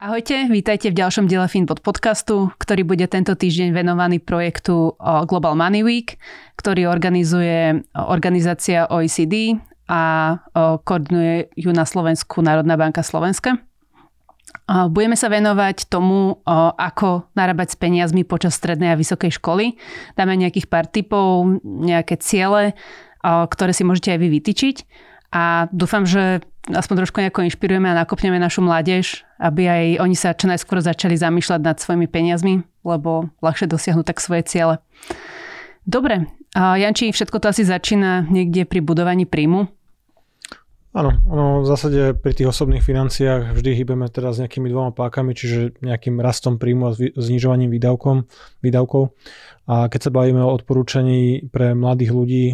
Ahojte, vítajte v ďalšom diele Finpod podcastu, ktorý bude tento týždeň venovaný projektu Global Money Week, ktorý organizuje organizácia OECD a koordinuje ju na Slovensku Národná banka Slovenska. Budeme sa venovať tomu, ako narábať s peniazmi počas strednej a vysokej školy. Dáme nejakých pár typov, nejaké ciele, ktoré si môžete aj vy vytýčiť. A dúfam, že aspoň trošku nejako inšpirujeme a nakopneme našu mládež, aby aj oni sa čo najskôr začali zamýšľať nad svojimi peniazmi, lebo ľahšie dosiahnuť tak svoje ciele. Dobre, a Janči, všetko to asi začína niekde pri budovaní príjmu. Áno, ono v zásade pri tých osobných financiách vždy hýbeme s nejakými dvoma pákami, čiže nejakým rastom príjmu a znižovaním výdavkom, výdavkov. A keď sa bavíme o odporúčaní pre mladých ľudí,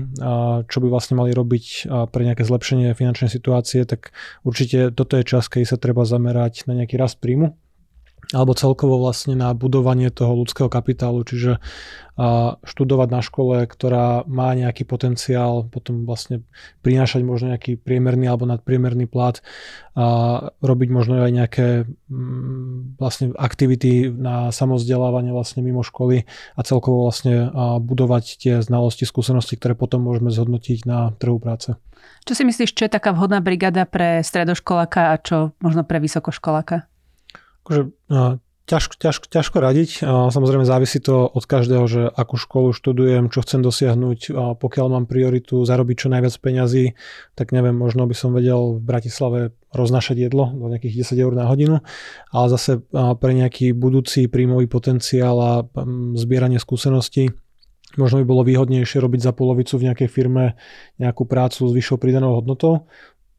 čo by vlastne mali robiť pre nejaké zlepšenie finančnej situácie, tak určite toto je čas, keď sa treba zamerať na nejaký rast príjmu alebo celkovo vlastne na budovanie toho ľudského kapitálu, čiže študovať na škole, ktorá má nejaký potenciál, potom vlastne prinášať možno nejaký priemerný alebo nadpriemerný plat, a robiť možno aj nejaké mm, vlastne aktivity na samozdelávanie vlastne mimo školy a celkovo vlastne budovať tie znalosti, skúsenosti, ktoré potom môžeme zhodnotiť na trhu práce. Čo si myslíš, čo je taká vhodná brigada pre stredoškoláka a čo možno pre vysokoškoláka? Akože, ťažko, ťažko, ťažko radiť. Samozrejme závisí to od každého, že akú školu študujem, čo chcem dosiahnuť. Pokiaľ mám prioritu zarobiť čo najviac peňazí, tak neviem, možno by som vedel v Bratislave roznašať jedlo do nejakých 10 eur na hodinu, ale zase pre nejaký budúci príjmový potenciál a zbieranie skúseností možno by bolo výhodnejšie robiť za polovicu v nejakej firme nejakú prácu s vyššou pridanou hodnotou,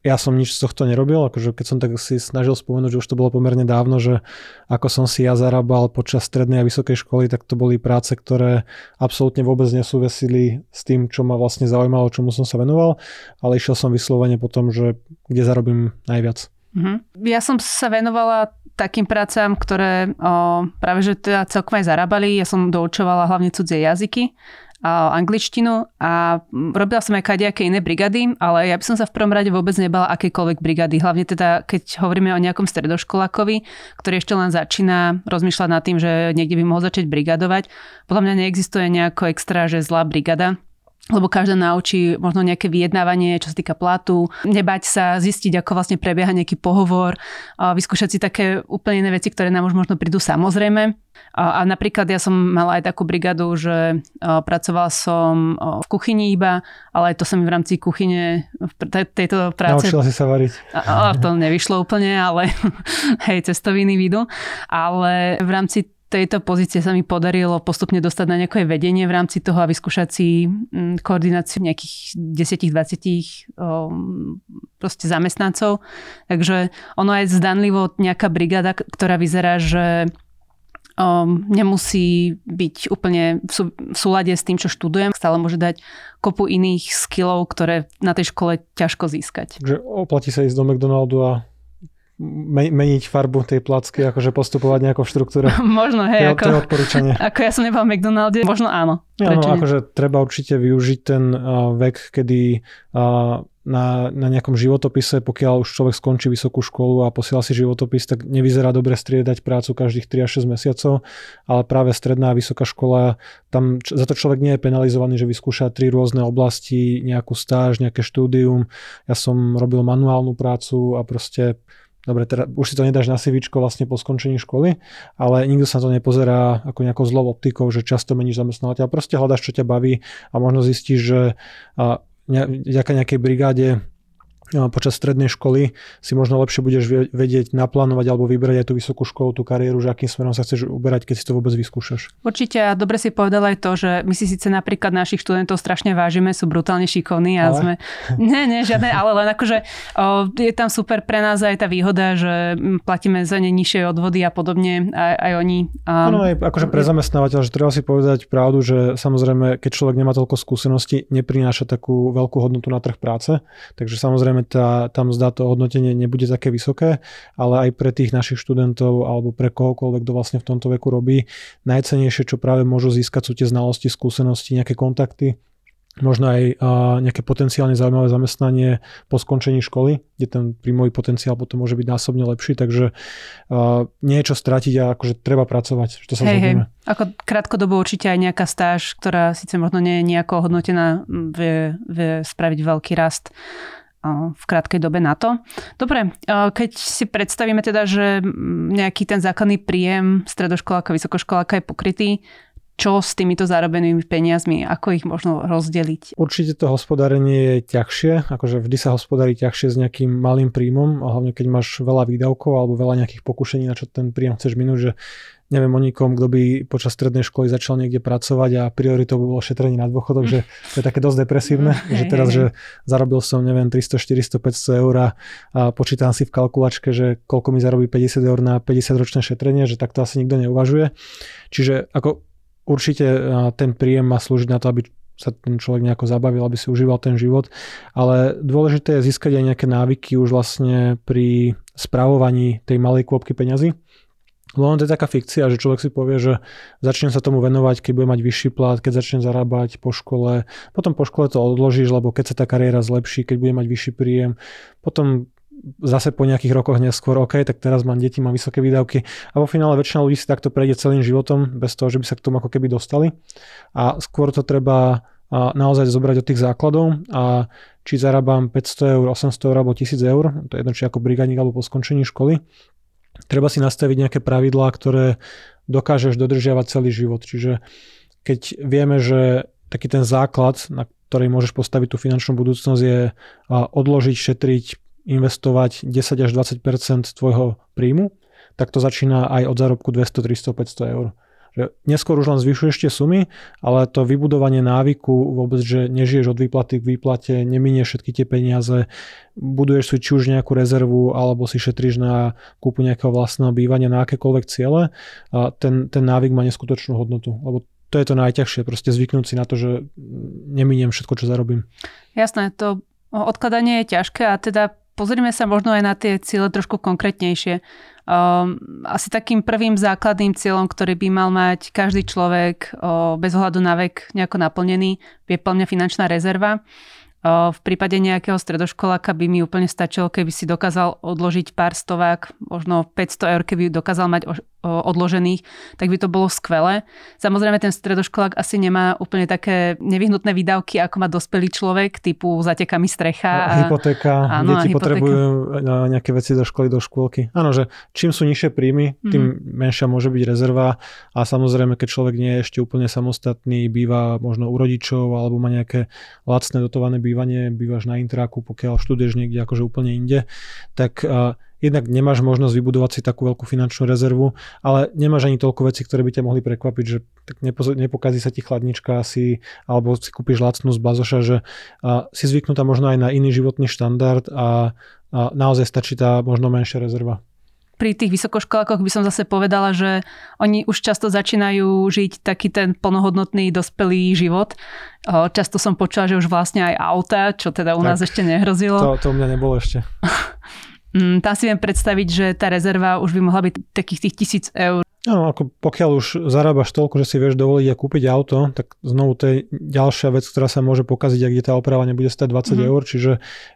ja som nič z tohto nerobil, akože keď som tak si snažil spomenúť, že už to bolo pomerne dávno, že ako som si ja zarábal počas strednej a vysokej školy, tak to boli práce, ktoré absolútne vôbec nesúvisili s tým, čo ma vlastne zaujímalo, čomu som sa venoval, ale išiel som vyslovene po tom, že kde zarobím najviac. Mm-hmm. Ja som sa venovala takým prácam, ktoré o, práve že teda celkom aj zarábali. Ja som doučovala hlavne cudzie jazyky angličtinu a robila som aj kadejaké iné brigady, ale ja by som sa v prvom rade vôbec nebala akékoľvek brigady. Hlavne teda, keď hovoríme o nejakom stredoškolákovi, ktorý ešte len začína rozmýšľať nad tým, že niekde by mohol začať brigadovať. Podľa mňa neexistuje nejako extra, že zlá brigada lebo každá naučí možno nejaké vyjednávanie, čo sa týka platu, nebať sa, zistiť, ako vlastne prebieha nejaký pohovor, vyskúšať si také úplne iné veci, ktoré nám už možno prídu samozrejme. A, napríklad ja som mala aj takú brigadu, že pracovala som v kuchyni iba, ale to sa mi v rámci kuchyne v tejto práce... Naučila si sa variť. A, a to nevyšlo úplne, ale hej, cestoviny vidú. Ale v rámci tejto pozície sa mi podarilo postupne dostať na nejaké vedenie v rámci toho a vyskúšať si mm, koordináciu nejakých 10-20 proste zamestnancov. Takže ono je zdanlivo nejaká brigáda, ktorá vyzerá, že um, nemusí byť úplne v, sú, v súlade s tým, čo študujem. Stále môže dať kopu iných skillov, ktoré na tej škole ťažko získať. Takže oplatí sa ísť do McDonaldu a meniť farbu tej placky, akože postupovať nejako v štruktúre. možno, hej. To, ako, to je odporúčanie. Ako ja som nebol v McDonalde, možno áno. Áno, akože treba určite využiť ten uh, vek, kedy uh, na, na nejakom životopise, pokiaľ už človek skončí vysokú školu a posiela si životopis, tak nevyzerá dobre striedať prácu každých 3 až 6 mesiacov, ale práve stredná a vysoká škola, tam za to človek nie je penalizovaný, že vyskúša tri rôzne oblasti, nejakú stáž, nejaké štúdium. Ja som robil manuálnu prácu a proste dobre, teda už si to nedáš na CVčko vlastne po skončení školy, ale nikto sa to nepozerá ako nejakou zlou optikou, že často meníš zamestnávateľa, proste hľadaš, čo ťa baví a možno zistíš, že vďaka nejakej brigáde počas strednej školy si možno lepšie budeš vedieť naplánovať alebo vybrať aj tú vysokú školu, tú kariéru, že akým smerom sa chceš uberať, keď si to vôbec vyskúšaš. Určite a dobre si povedal aj to, že my si síce napríklad našich študentov strašne vážime, sú brutálne šikovní a ale? sme... Nie, nie, žiadne, ale len akože o, je tam super pre nás aj tá výhoda, že platíme za ne nižšie odvody a podobne, aj, aj oni. Um, no aj akože pre zamestnávateľ, že treba si povedať pravdu, že samozrejme, keď človek nemá toľko skúseností, neprináša takú veľkú hodnotu na trh práce, takže samozrejme samozrejme tá, tam zdá to hodnotenie nebude také vysoké, ale aj pre tých našich študentov alebo pre kohokoľvek, kto vlastne v tomto veku robí, najcenejšie, čo práve môžu získať sú tie znalosti, skúsenosti, nejaké kontakty, možno aj nejaké potenciálne zaujímavé zamestnanie po skončení školy, kde ten príjmový potenciál potom môže byť násobne lepší, takže nie je čo stratiť a akože treba pracovať, to sa hej, hej. Ako krátkodobo určite aj nejaká stáž, ktorá síce možno nie je nejako hodnotená, vie, vie spraviť veľký rast v krátkej dobe na to. Dobre, keď si predstavíme teda, že nejaký ten základný príjem stredoškoláka, vysokoškoláka je pokrytý, čo s týmito zarobenými peniazmi, ako ich možno rozdeliť? Určite to hospodárenie je ťažšie, akože vždy sa hospodári ťažšie s nejakým malým príjmom, a hlavne keď máš veľa výdavkov alebo veľa nejakých pokušení, na čo ten príjem chceš minúť, že neviem o nikom, kto by počas strednej školy začal niekde pracovať a prioritou by bolo šetrenie na dôchodok, že to je také dosť depresívne, že teraz, že zarobil som, neviem, 300, 400, 500 eur a počítam si v kalkulačke, že koľko mi zarobí 50 eur na 50 ročné šetrenie, že takto asi nikto neuvažuje. Čiže ako určite ten príjem má slúžiť na to, aby sa ten človek nejako zabavil, aby si užíval ten život, ale dôležité je získať aj nejaké návyky už vlastne pri spravovaní tej malej kôpky peňazí. Lebo to je taká fikcia, že človek si povie, že začne sa tomu venovať, keď bude mať vyšší plat, keď začne zarábať po škole, potom po škole to odložíš, lebo keď sa tá kariéra zlepší, keď bude mať vyšší príjem, potom zase po nejakých rokoch neskôr, OK, tak teraz mám deti, mám vysoké výdavky a vo finále väčšina ľudí si takto prejde celým životom bez toho, že by sa k tomu ako keby dostali a skôr to treba naozaj zobrať od tých základov a či zarábam 500 eur, 800 eur alebo 1000 eur, to je jedno či ako brigadník alebo po skončení školy, treba si nastaviť nejaké pravidlá, ktoré dokážeš dodržiavať celý život. Čiže keď vieme, že taký ten základ, na ktorej môžeš postaviť tú finančnú budúcnosť je odložiť, šetriť investovať 10 až 20% tvojho príjmu, tak to začína aj od zárobku 200, 300, 500 eur. Že neskôr už len zvyšuješ tie sumy, ale to vybudovanie návyku vôbec, že nežiješ od výplaty k výplate, neminieš všetky tie peniaze, buduješ si či už nejakú rezervu alebo si šetríš na kúpu nejakého vlastného bývania na akékoľvek ciele, a ten, ten návyk má neskutočnú hodnotu. Lebo to je to najťažšie, proste zvyknúť si na to, že neminiem všetko, čo zarobím. Jasné, to odkladanie je ťažké a teda pozrime sa možno aj na tie ciele trošku konkrétnejšie. Um, asi takým prvým základným cieľom, ktorý by mal mať každý človek uh, bez ohľadu na vek nejako naplnený, je plne finančná rezerva. V prípade nejakého stredoškoláka by mi úplne stačilo, keby si dokázal odložiť pár stovák, možno 500 eur, keby dokázal mať odložených, tak by to bolo skvelé. Samozrejme, ten stredoškolák asi nemá úplne také nevyhnutné výdavky, ako má dospelý človek, typu zatekami strecha. No, a, hypotéka, áno, deti hypotéka. potrebujú no, nejaké veci do školy, do škôlky. Áno, že čím sú nižšie príjmy, tým mm-hmm. menšia môže byť rezerva a samozrejme, keď človek nie je ešte úplne samostatný, býva možno u rodičov alebo má nejaké lacné dotované bývanie, bývaš na intráku, pokiaľ študuješ niekde akože úplne inde, tak uh, jednak nemáš možnosť vybudovať si takú veľkú finančnú rezervu, ale nemáš ani toľko vecí, ktoré by ťa mohli prekvapiť, že tak nepo, nepokazí sa ti chladnička asi, alebo si kúpiš lacnú z bazoša, že uh, si zvyknutá možno aj na iný životný štandard a, a naozaj stačí tá možno menšia rezerva pri tých vysokoškolákoch by som zase povedala, že oni už často začínajú žiť taký ten plnohodnotný dospelý život. Často som počula, že už vlastne aj auta, čo teda u tak, nás ešte nehrozilo. To, to u mňa nebolo ešte. Mm, tam si viem predstaviť, že tá rezerva už by mohla byť takých tých tisíc eur. No, ako pokiaľ už zarábaš toľko, že si vieš dovoliť a kúpiť auto, tak znovu to je ďalšia vec, ktorá sa môže pokaziť, ak tá oprava nebude stať 20 mm-hmm. eur, čiže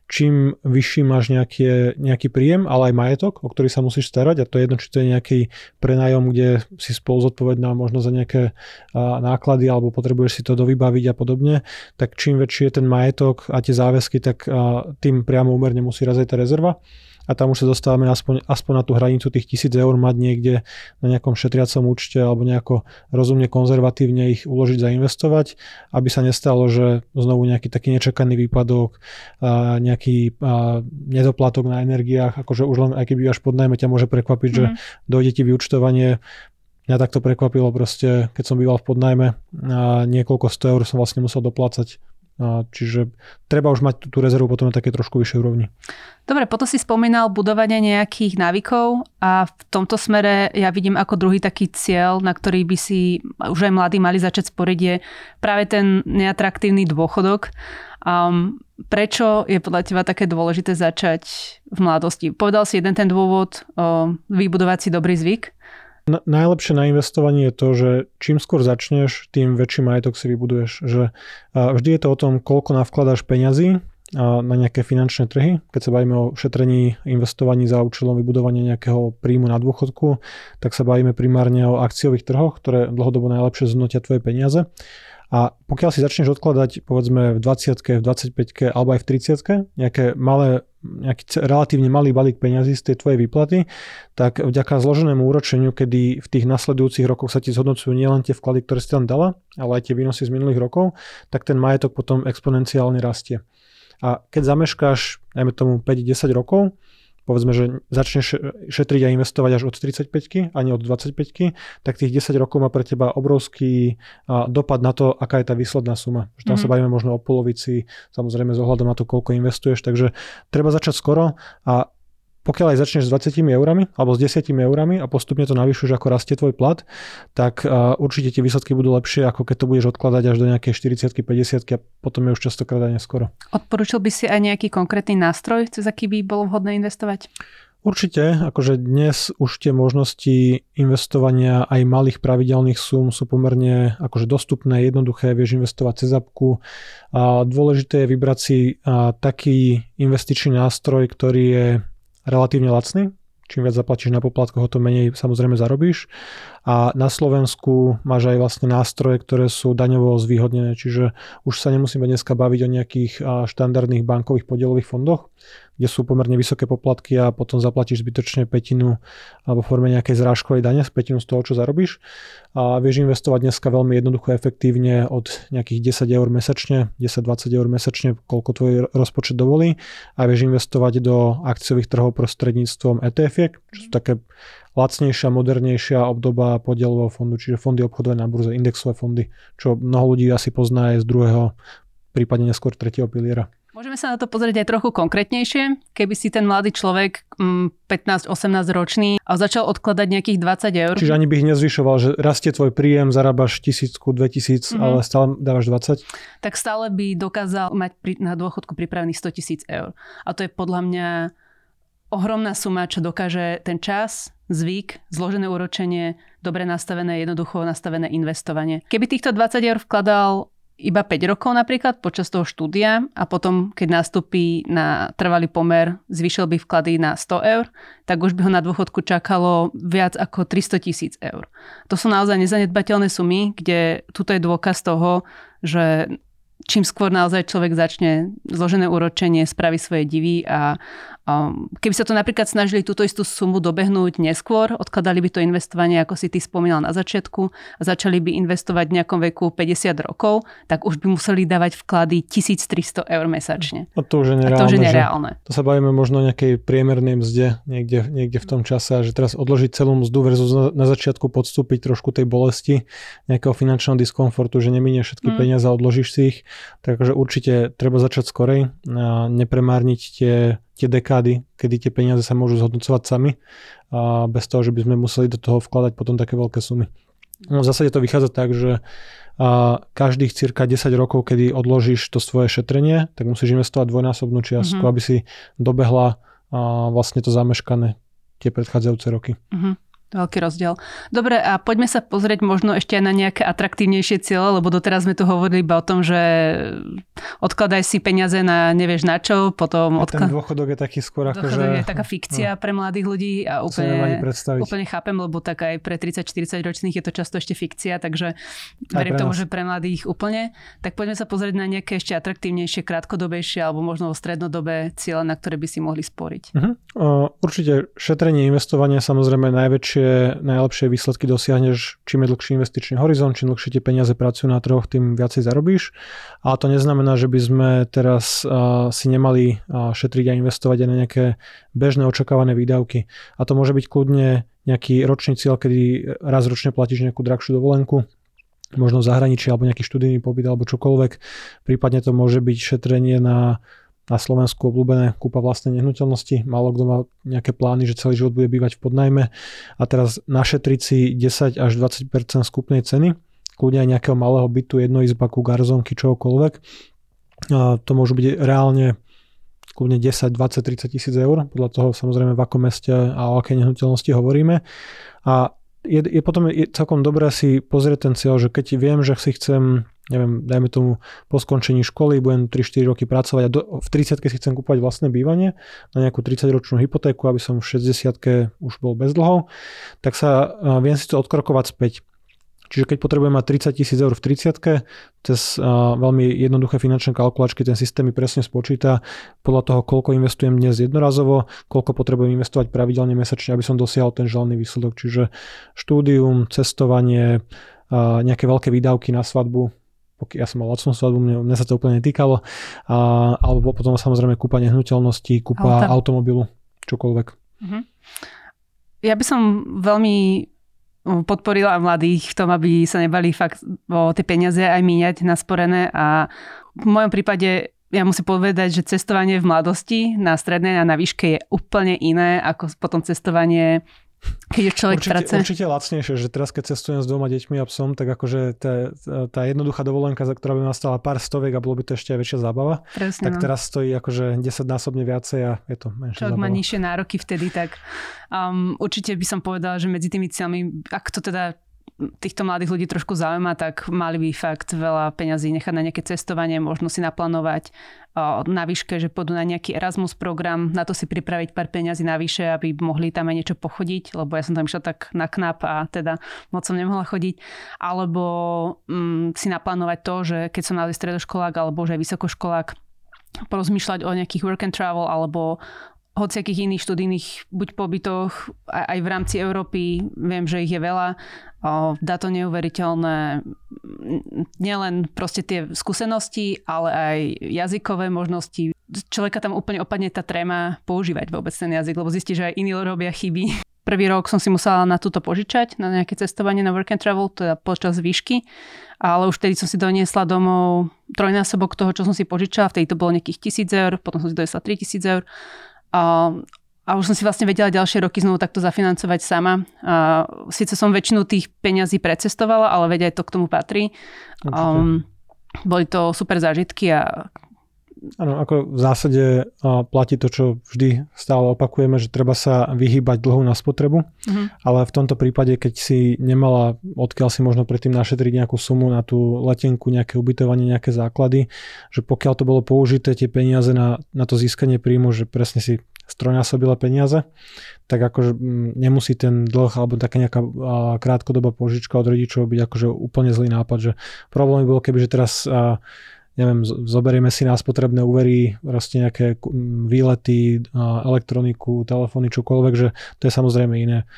čím vyšší máš nejaký, nejaký príjem, ale aj majetok, o ktorý sa musíš starať a to je jedno, či to je nejaký prenájom, kde si spolu zodpovedná možno za nejaké a, náklady alebo potrebuješ si to dovybaviť a podobne, tak čím väčší je ten majetok a tie záväzky, tak a, tým priamo úmerne musí razať tá rezerva a tam už sa dostávame aspoň, aspoň na tú hranicu tých tisíc eur mať niekde na nejakom šetriacom účte alebo nejako rozumne konzervatívne ich uložiť, zainvestovať, aby sa nestalo, že znovu nejaký taký nečakaný výpadok, nejaký nedoplatok na energiách, akože už len aj keď bývaš pod najmä, ťa môže prekvapiť, mm. že mhm. dojde ti vyučtovanie Mňa takto prekvapilo proste, keď som býval v podnajme a niekoľko 100 eur som vlastne musel doplácať Čiže treba už mať tú rezervu potom na také trošku vyššej úrovni. Dobre, potom si spomínal budovanie nejakých návykov a v tomto smere ja vidím ako druhý taký cieľ, na ktorý by si už aj mladí mali začať sporiť, je práve ten neatraktívny dôchodok. Um, prečo je podľa teba také dôležité začať v mladosti? Povedal si jeden ten dôvod, um, vybudovať si dobrý zvyk, Na, najlepšie na investovanie je to, že čím skôr začneš, tým väčší majetok si vybuduješ. Že vždy je to o tom, koľko navkladáš peňazí na nejaké finančné trhy. Keď sa bavíme o šetrení, investovaní za účelom vybudovania nejakého príjmu na dôchodku, tak sa bavíme primárne o akciových trhoch, ktoré dlhodobo najlepšie zhodnotia tvoje peniaze. A pokiaľ si začneš odkladať povedzme v 20 v 25 alebo aj v 30 nejaké malé, nejaký relatívne malý balík peňazí z tej tvojej výplaty, tak vďaka zloženému úročeniu, kedy v tých nasledujúcich rokoch sa ti zhodnocujú nielen tie vklady, ktoré si tam dala, ale aj tie výnosy z minulých rokov, tak ten majetok potom exponenciálne rastie. A keď zameškáš, najmä tomu 5-10 rokov, povedzme, že začneš šetriť a investovať až od 35 a nie od 25 tak tých 10 rokov má pre teba obrovský dopad na to, aká je tá výsledná suma. Že tam mm-hmm. sa bavíme možno o polovici, samozrejme z ohľadom na to, koľko investuješ, takže treba začať skoro a pokiaľ aj začneš s 20 eurami alebo s 10 eurami a postupne to navyšuješ, ako rastie tvoj plat, tak uh, určite tie výsledky budú lepšie, ako keď to budeš odkladať až do nejakej 40 50 a potom je už častokrát aj neskoro. Odporúčil by si aj nejaký konkrétny nástroj, cez aký by bolo vhodné investovať? Určite, akože dnes už tie možnosti investovania aj malých pravidelných súm sú pomerne akože dostupné, jednoduché, vieš investovať cez apku. A dôležité je vybrať si a, taký investičný nástroj, ktorý je relatívne lacný. Čím viac zaplatíš na poplatkoch, o to menej samozrejme zarobíš. A na Slovensku máš aj vlastne nástroje, ktoré sú daňovo zvýhodnené, čiže už sa nemusíme dneska baviť o nejakých štandardných bankových podielových fondoch, kde sú pomerne vysoké poplatky a potom zaplatíš zbytočne petinu alebo v forme nejakej zrážkovej dane, petinu z toho, čo zarobíš. A vieš investovať dneska veľmi jednoducho efektívne od nejakých 10 eur mesačne, 10-20 eur mesačne, koľko tvoj rozpočet dovolí a vieš investovať do akciových trhov prostredníctvom ETF, čo sú také lacnejšia, modernejšia obdoba podielového fondu, čiže fondy obchodové na burze, indexové fondy, čo mnoho ľudí asi pozná aj z druhého, prípadne neskôr tretieho piliera. Môžeme sa na to pozrieť aj trochu konkrétnejšie. Keby si ten mladý človek, 15-18 mm, ročný, a začal odkladať nejakých 20 eur. Čiže ani by ich nezvyšoval, že rastie tvoj príjem, zarábaš tisícku, 2000, mm-hmm. ale stále dávaš 20? Tak stále by dokázal mať na dôchodku pripravených 100 tisíc eur. A to je podľa mňa ohromná suma, čo dokáže ten čas, zvyk, zložené úročenie, dobre nastavené, jednoducho nastavené investovanie. Keby týchto 20 eur vkladal iba 5 rokov napríklad počas toho štúdia a potom, keď nastúpi na trvalý pomer, zvyšil by vklady na 100 eur, tak už by ho na dôchodku čakalo viac ako 300 tisíc eur. To sú naozaj nezanedbateľné sumy, kde tuto je dôkaz toho, že čím skôr naozaj človek začne zložené úročenie, spraví svoje divy a keby sa to napríklad snažili túto istú sumu dobehnúť neskôr, odkladali by to investovanie, ako si ty spomínal na začiatku, a začali by investovať v nejakom veku 50 rokov, tak už by museli dávať vklady 1300 eur mesačne. A to už je nereálne. A to už je nereálne. To sa bavíme možno o nejakej priemernej mzde niekde, niekde v tom čase, že teraz odložiť celú mzdu versus na, na začiatku podstúpiť trošku tej bolesti, nejakého finančného diskomfortu, že neminie všetky mm. peniaze a odložíš si ich Takže určite treba začať skorej a nepremárniť tie, tie dekády, kedy tie peniaze sa môžu zhodnocovať sami a bez toho, že by sme museli do toho vkladať potom také veľké sumy. No v zásade to vychádza tak, že a každých cirka 10 rokov, kedy odložíš to svoje šetrenie, tak musíš investovať dvojnásobnú čiastku, mm-hmm. aby si dobehla a vlastne to zameškané tie predchádzajúce roky. Mm-hmm. Veľký rozdiel. Dobre, a poďme sa pozrieť možno ešte aj na nejaké atraktívnejšie ciele, lebo doteraz sme tu hovorili iba o tom, že odkladaj si peniaze na nevieš na čo, potom... Odklad... Ten dôchodok je taký skôr ako, že... je taká fikcia no. pre mladých ľudí a úplne, úplne chápem, lebo tak aj pre 30-40 ročných je to často ešte fikcia, takže verím tomu, že pre mladých úplne. Tak poďme sa pozrieť na nejaké ešte atraktívnejšie, krátkodobejšie alebo možno strednodobé ciele, na ktoré by si mohli sporiť. Uh-huh. Uh, určite šetrenie, investovanie samozrejme najväčšie najlepšie, najlepšie výsledky dosiahneš, čím je dlhší investičný horizont, čím dlhšie tie peniaze pracujú na trhoch, tým viacej zarobíš. Ale to neznamená, že by sme teraz uh, si nemali uh, šetriť a investovať aj na nejaké bežné očakávané výdavky. A to môže byť kľudne nejaký ročný cieľ, kedy raz ročne platíš nejakú drahšiu dovolenku, možno v zahraničí alebo nejaký študijný pobyt alebo čokoľvek. Prípadne to môže byť šetrenie na na Slovensku obľúbené kúpa vlastnej nehnuteľnosti. Málo kto má nejaké plány, že celý život bude bývať v podnajme a teraz našetriť si 10 až 20% skupnej ceny, kľudne aj nejakého malého bytu, jednoizbaku, garzonky, čokoľvek. A to môžu byť reálne kľudne 10, 20, 30 tisíc eur, podľa toho samozrejme v akom meste a o akej nehnuteľnosti hovoríme. A je, je potom je celkom dobré si pozrieť ten cieľ, že keď viem, že si chcem, neviem, dajme tomu po skončení školy, budem 3-4 roky pracovať a do, v 30 si chcem kúpať vlastné bývanie na nejakú 30-ročnú hypotéku, aby som v 60 už bol bez dlhov, tak sa viem si to odkrokovať späť. Čiže keď potrebujem mať 30 tisíc eur v 30 cez uh, veľmi jednoduché finančné kalkulačky ten systém mi presne spočíta podľa toho, koľko investujem dnes jednorazovo, koľko potrebujem investovať pravidelne mesačne, aby som dosiahol ten želaný výsledok. Čiže štúdium, cestovanie, nejaké veľké výdavky na svadbu, ja som mal lacnú svadbu, mne, mne sa to úplne netýkalo, a, alebo potom samozrejme kúpa nehnuteľností, kúpa Auta. automobilu, čokoľvek. Uh-huh. Ja by som veľmi podporila mladých v tom, aby sa nebali fakt o tie peniaze aj míňať nasporené a v mojom prípade ja musím povedať, že cestovanie v mladosti na strednej a na výške je úplne iné ako potom cestovanie keď je človek určite, práce. Určite lacnejšie, že teraz keď cestujem s dvoma deťmi a psom, tak akože tá, tá jednoduchá dovolenka, za ktorá by nastala pár stoviek a bolo by to ešte aj väčšia zábava, Presne, tak no. teraz stojí akože 10 násobne viacej a je to menšia Človek zábava. má nižšie nároky vtedy, tak um, určite by som povedala, že medzi tými cieľmi, ak to teda týchto mladých ľudí trošku zaujíma, tak mali by fakt veľa peňazí nechať na nejaké cestovanie, možno si naplánovať na výške, že pôjdu na nejaký Erasmus program, na to si pripraviť pár peňazí navyše, aby mohli tam aj niečo pochodiť, lebo ja som tam išla tak na knap a teda moc som nemohla chodiť. Alebo mm, si naplánovať to, že keď som mladý stredoškolák alebo že aj vysokoškolák, porozmýšľať o nejakých work and travel alebo hociakých iných študijných buď pobytoch aj v rámci Európy, viem, že ich je veľa, dá to neuveriteľné nielen proste tie skúsenosti, ale aj jazykové možnosti. Človeka tam úplne opadne tá tréma používať vôbec ten jazyk, lebo zistí, že aj iní robia chyby. Prvý rok som si musela na túto požičať, na nejaké cestovanie na work and travel, teda počas výšky, ale už vtedy som si doniesla domov trojnásobok toho, čo som si požičala, vtedy to bolo nejakých tisíc eur, potom som si doniesla 3000 eur a, a už som si vlastne vedela ďalšie roky znovu takto zafinancovať sama. A, síce som väčšinu tých peňazí precestovala, ale veď aj to k tomu patrí. Um, boli to super zážitky a Áno, ako v zásade platí to, čo vždy stále opakujeme, že treba sa vyhýbať dlhu na spotrebu, uh-huh. ale v tomto prípade, keď si nemala, odkiaľ si možno predtým našetriť nejakú sumu na tú letenku, nejaké ubytovanie, nejaké základy, že pokiaľ to bolo použité tie peniaze na, na to získanie príjmu, že presne si strojnásobila peniaze, tak akože nemusí ten dlh alebo taká nejaká krátkodobá požička od rodičov byť akože úplne zlý nápad, že problém by bol, keby že teraz neviem, zoberieme si nás potrebné úvery, proste nejaké výlety, elektroniku, telefóny, čokoľvek, že to je samozrejme iné.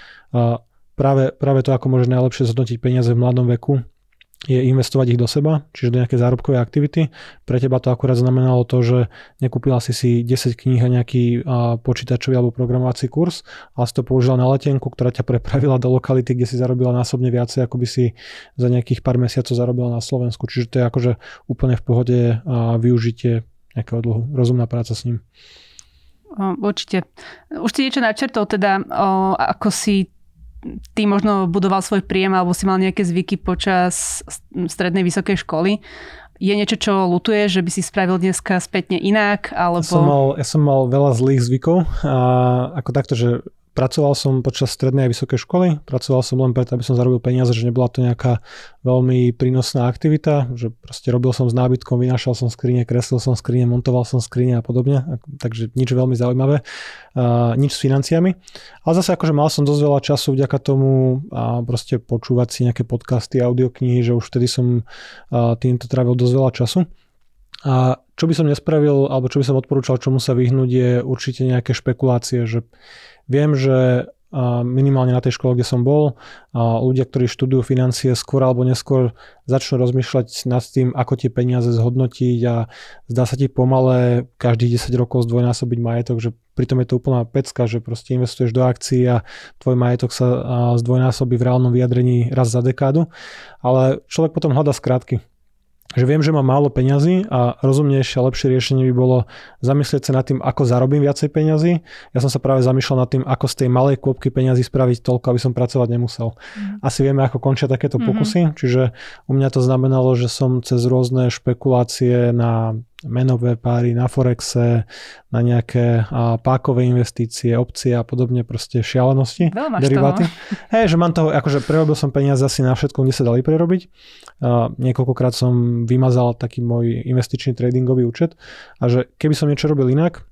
Práve, práve to, ako môže najlepšie zhodnotiť peniaze v mladom veku, je investovať ich do seba, čiže do nejaké zárobkové aktivity. Pre teba to akurát znamenalo to, že nekúpila si si 10 kníh a nejaký počítačový alebo programovací kurz, ale si to použila na letenku, ktorá ťa prepravila do lokality, kde si zarobila násobne viacej, ako by si za nejakých pár mesiacov zarobila na Slovensku. Čiže to je akože úplne v pohode a využitie nejakého dlhu. Rozumná práca s ním. Určite. Už si niečo načrtol, teda ako si ty možno budoval svoj príjem alebo si mal nejaké zvyky počas strednej vysokej školy. Je niečo, čo lutuje, že by si spravil dneska spätne inak? Alebo... Ja, som mal, ja som mal veľa zlých zvykov. A ako takto, že Pracoval som počas strednej a vysokej školy, pracoval som len preto, aby som zarobil peniaze, že nebola to nejaká veľmi prínosná aktivita, že proste robil som s nábytkom, vynášal som skrine, kreslil som skrine, montoval som skrine a podobne, takže nič veľmi zaujímavé, a nič s financiami. Ale zase akože mal som dosť veľa času vďaka tomu a proste počúvať si nejaké podcasty, audioknihy, že už vtedy som týmto trávil dosť veľa času. A čo by som nespravil, alebo čo by som odporúčal, čomu sa vyhnúť, je určite nejaké špekulácie, že Viem, že minimálne na tej škole, kde som bol, ľudia, ktorí študujú financie skôr alebo neskôr začnú rozmýšľať nad tým, ako tie peniaze zhodnotiť a zdá sa ti pomalé každých 10 rokov zdvojnásobiť majetok, že pritom je to úplná pecka, že proste investuješ do akcií a tvoj majetok sa zdvojnásobí v reálnom vyjadrení raz za dekádu, ale človek potom hľadá skrátky že viem, že mám málo peňazí a rozumnejšie a lepšie riešenie by bolo zamyslieť sa nad tým, ako zarobím viacej peňazí. Ja som sa práve zamýšľal nad tým, ako z tej malej kôpky peňazí spraviť toľko, aby som pracovať nemusel. Mm. Asi vieme, ako končia takéto mm-hmm. pokusy, čiže u mňa to znamenalo, že som cez rôzne špekulácie na menové páry na Forexe, na nejaké a, pákové investície, opcie a podobne, proste šialenosti, Veľa deriváty. Hej, že mám toho, akože prerobil som peniaze asi na všetko, kde sa dali prerobiť. A, niekoľkokrát som vymazal taký môj investičný tradingový účet a že keby som niečo robil inak,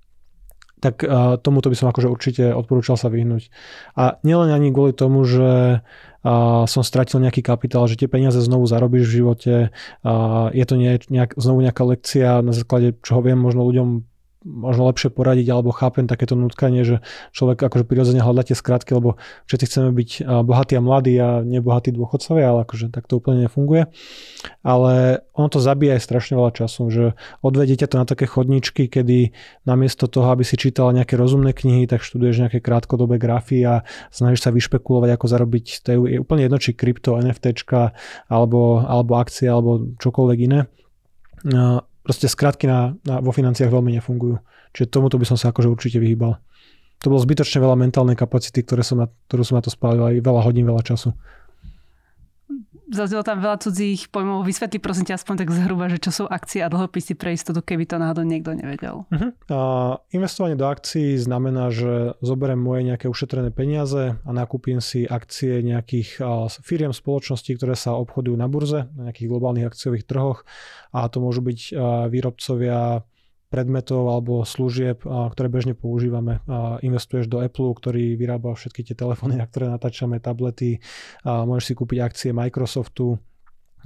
tak uh, tomuto by som akože určite odporúčal sa vyhnúť. A nielen ani kvôli tomu, že uh, som stratil nejaký kapitál, že tie peniaze znovu zarobíš v živote, uh, je to nejak, znovu nejaká lekcia, na základe čoho viem možno ľuďom možno lepšie poradiť alebo chápem takéto nutkanie, že človek akože prirodzene hľadá tie skratky, lebo všetci chceme byť bohatí a mladí a nebohatí dôchodcovia, ale akože tak to úplne nefunguje. Ale ono to zabíja aj strašne veľa času, že odvedete to na také chodničky, kedy namiesto toho, aby si čítal nejaké rozumné knihy, tak študuješ nejaké krátkodobé grafy a snažíš sa vyšpekulovať, ako zarobiť. To je úplne jedno, či krypto, NFTčka alebo, alebo akcie alebo čokoľvek iné proste skratky na, na, vo financiách veľmi nefungujú. Čiže tomuto by som sa akože určite vyhýbal. To bolo zbytočne veľa mentálnej kapacity, ktoré som na, ktorú som na to spálil aj veľa hodín, veľa času zaznelo tam veľa cudzích pojmov. Vysvetli prosím ťa aspoň tak zhruba, že čo sú akcie a dlhopisy pre istotu, keby to náhodou niekto nevedel. Uh-huh. A investovanie do akcií znamená, že zoberiem moje nejaké ušetrené peniaze a nakúpim si akcie nejakých firiem spoločností, ktoré sa obchodujú na burze, na nejakých globálnych akciových trhoch a to môžu byť výrobcovia predmetov alebo služieb, ktoré bežne používame. Investuješ do Apple, ktorý vyrába všetky tie telefóny, na ktoré natáčame, tablety. Môžeš si kúpiť akcie Microsoftu,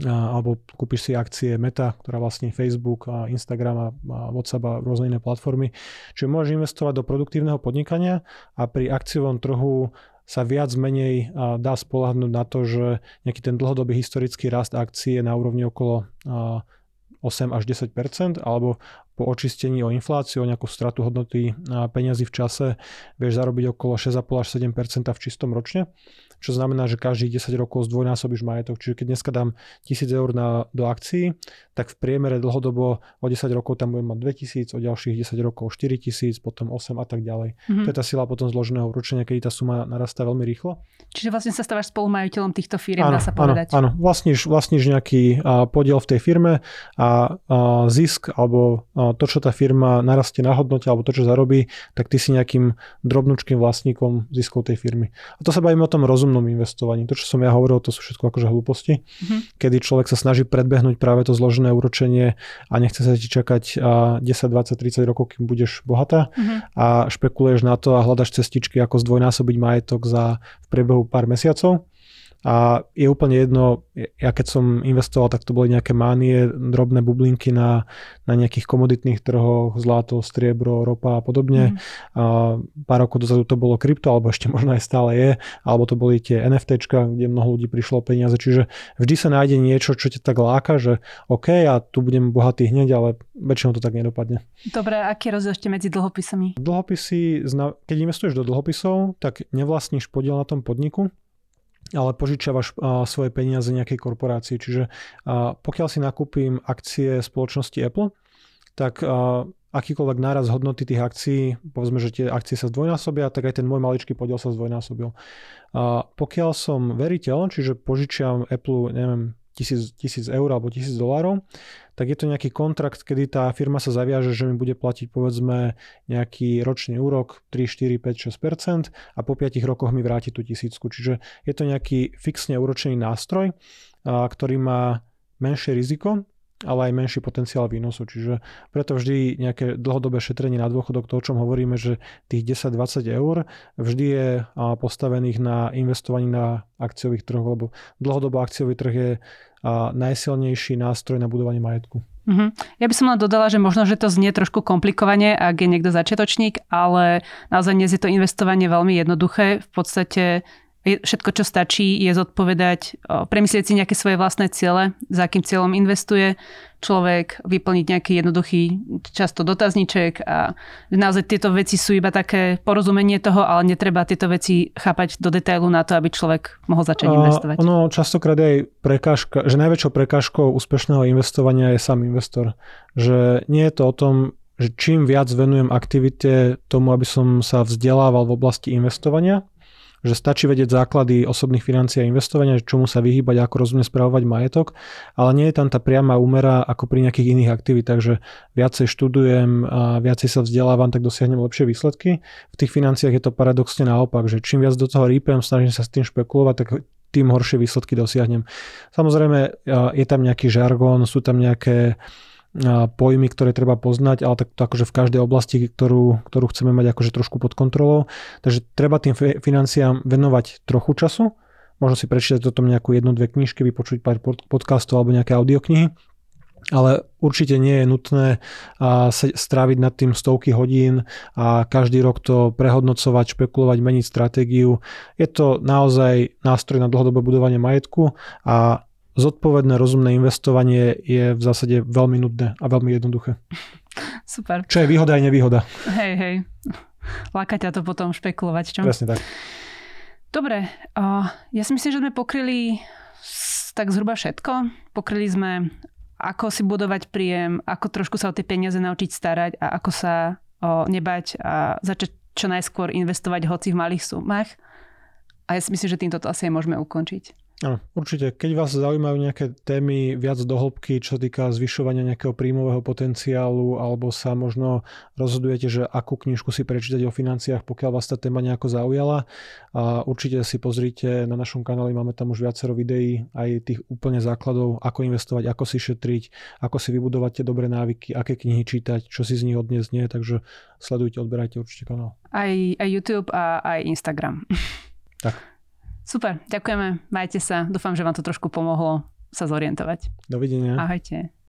alebo kúpiš si akcie Meta, ktorá vlastní Facebook, Instagram a WhatsApp a rôzne iné platformy. Čiže môžeš investovať do produktívneho podnikania a pri akciovom trhu sa viac menej dá spolahnúť na to, že nejaký ten dlhodobý historický rast akcie na úrovni okolo 8 až 10% alebo po očistení o infláciu, o nejakú stratu hodnoty peňazí v čase vieš zarobiť okolo 6,5 až 7 v čistom ročne, čo znamená, že každých 10 rokov zdvojnásobíš majetok. Čiže keď dneska dám 1000 eur na, do akcií, tak v priemere dlhodobo o 10 rokov tam budem mať 2000, o ďalších 10 rokov 4000, potom 8 a tak ďalej. Mm-hmm. To je tá sila potom zloženého ručenia, keď tá suma narastá veľmi rýchlo. Čiže vlastne sa stávaš spolumajiteľom týchto firiem, dá sa povedať. Áno, áno. Vlastníš, vlastníš nejaký a, podiel v tej firme a, a zisk alebo a, to, čo tá firma narastie na hodnote alebo to, čo zarobí, tak ty si nejakým drobnúčkým vlastníkom ziskov tej firmy. A to sa bavíme o tom rozumnom investovaní. To, čo som ja hovoril, to sú všetko akože hlúposti, mm-hmm. kedy človek sa snaží predbehnúť práve to zložené úročenie a nechce sa ti čakať 10, 20, 30 rokov, kým budeš bohatá mm-hmm. a špekuluješ na to a hľadaš cestičky, ako zdvojnásobiť majetok za v priebehu pár mesiacov a je úplne jedno, ja keď som investoval, tak to boli nejaké mánie, drobné bublinky na, na nejakých komoditných trhoch, zlato, striebro, ropa a podobne. Mm. A pár rokov dozadu to bolo krypto, alebo ešte možno aj stále je, alebo to boli tie NFTčka, kde mnoho ľudí prišlo peniaze. Čiže vždy sa nájde niečo, čo ťa tak láka, že OK, ja tu budem bohatý hneď, ale väčšinou to tak nedopadne. Dobre, aký rozdiel ešte medzi dlhopisami? Dlhopisy, keď investuješ do dlhopisov, tak nevlastníš podiel na tom podniku, ale požičiavaš svoje peniaze nejakej korporácii. Čiže pokiaľ si nakúpim akcie spoločnosti Apple, tak akýkoľvek náraz hodnoty tých akcií, povedzme, že tie akcie sa zdvojnásobia, tak aj ten môj maličký podiel sa zdvojnásobil. A pokiaľ som veriteľ, čiže požičiam Apple, neviem, tisíc, tisíc eur alebo tisíc dolárov, tak je to nejaký kontrakt, kedy tá firma sa zaviaže, že mi bude platiť povedzme nejaký ročný úrok 3, 4, 5, 6% a po 5 rokoch mi vráti tú tisícku. Čiže je to nejaký fixne úročený nástroj, ktorý má menšie riziko, ale aj menší potenciál výnosu. Čiže preto vždy nejaké dlhodobé šetrenie na dôchodok, to o čom hovoríme, že tých 10-20 eur vždy je postavených na investovaní na akciových trhoch, lebo dlhodobo akciový trh je najsilnejší nástroj na budovanie majetku. Uh-huh. Ja by som len dodala, že možno, že to znie trošku komplikovane, ak je niekto začiatočník, ale naozaj dnes je to investovanie veľmi jednoduché. V podstate všetko, čo stačí, je zodpovedať, premyslieť si nejaké svoje vlastné ciele, za akým cieľom investuje človek, vyplniť nejaký jednoduchý často dotazníček a naozaj tieto veci sú iba také porozumenie toho, ale netreba tieto veci chápať do detailu na to, aby človek mohol začať investovať. Ono častokrát je aj prekážka, že najväčšou prekážkou úspešného investovania je sám investor. Že nie je to o tom, že čím viac venujem aktivite tomu, aby som sa vzdelával v oblasti investovania, že stačí vedieť základy osobných financií a investovania, čomu sa vyhýbať, ako rozumne spravovať majetok, ale nie je tam tá priama úmera ako pri nejakých iných aktivitách, že viacej študujem a viacej sa vzdelávam, tak dosiahnem lepšie výsledky. V tých financiách je to paradoxne naopak, že čím viac do toho rýpem, snažím sa s tým špekulovať, tak tým horšie výsledky dosiahnem. Samozrejme, je tam nejaký žargón, sú tam nejaké pojmy, ktoré treba poznať, ale tak to akože v každej oblasti, ktorú, ktorú chceme mať akože trošku pod kontrolou. Takže treba tým financiám venovať trochu času. Možno si prečítať toto nejakú jednu, dve knižky, vypočuť pár podcastov alebo nejaké audioknihy ale určite nie je nutné stráviť nad tým stovky hodín a každý rok to prehodnocovať, špekulovať, meniť stratégiu. Je to naozaj nástroj na dlhodobé budovanie majetku a zodpovedné, rozumné investovanie je v zásade veľmi nudné a veľmi jednoduché. Super. Čo je výhoda aj nevýhoda. Hej, hej. Láka ťa to potom špekulovať, čo? Presne tak. Dobre, ja si myslím, že sme pokryli tak zhruba všetko. Pokryli sme ako si budovať príjem, ako trošku sa o tie peniaze naučiť starať a ako sa nebať a začať čo najskôr investovať hoci v malých sumách. A ja si myslím, že týmto to asi aj môžeme ukončiť. Áno, určite. Keď vás zaujímajú nejaké témy viac do hĺbky, čo týka zvyšovania nejakého príjmového potenciálu, alebo sa možno rozhodujete, že akú knižku si prečítať o financiách, pokiaľ vás tá téma nejako zaujala, a určite si pozrite na našom kanáli, máme tam už viacero videí, aj tých úplne základov, ako investovať, ako si šetriť, ako si vybudovať tie dobré návyky, aké knihy čítať, čo si z nich odniesť nie, takže sledujte, odberajte určite kanál. Aj, aj YouTube a aj Instagram. Tak. Super, ďakujeme, majte sa. Dúfam, že vám to trošku pomohlo sa zorientovať. Dovidenia. Ahojte.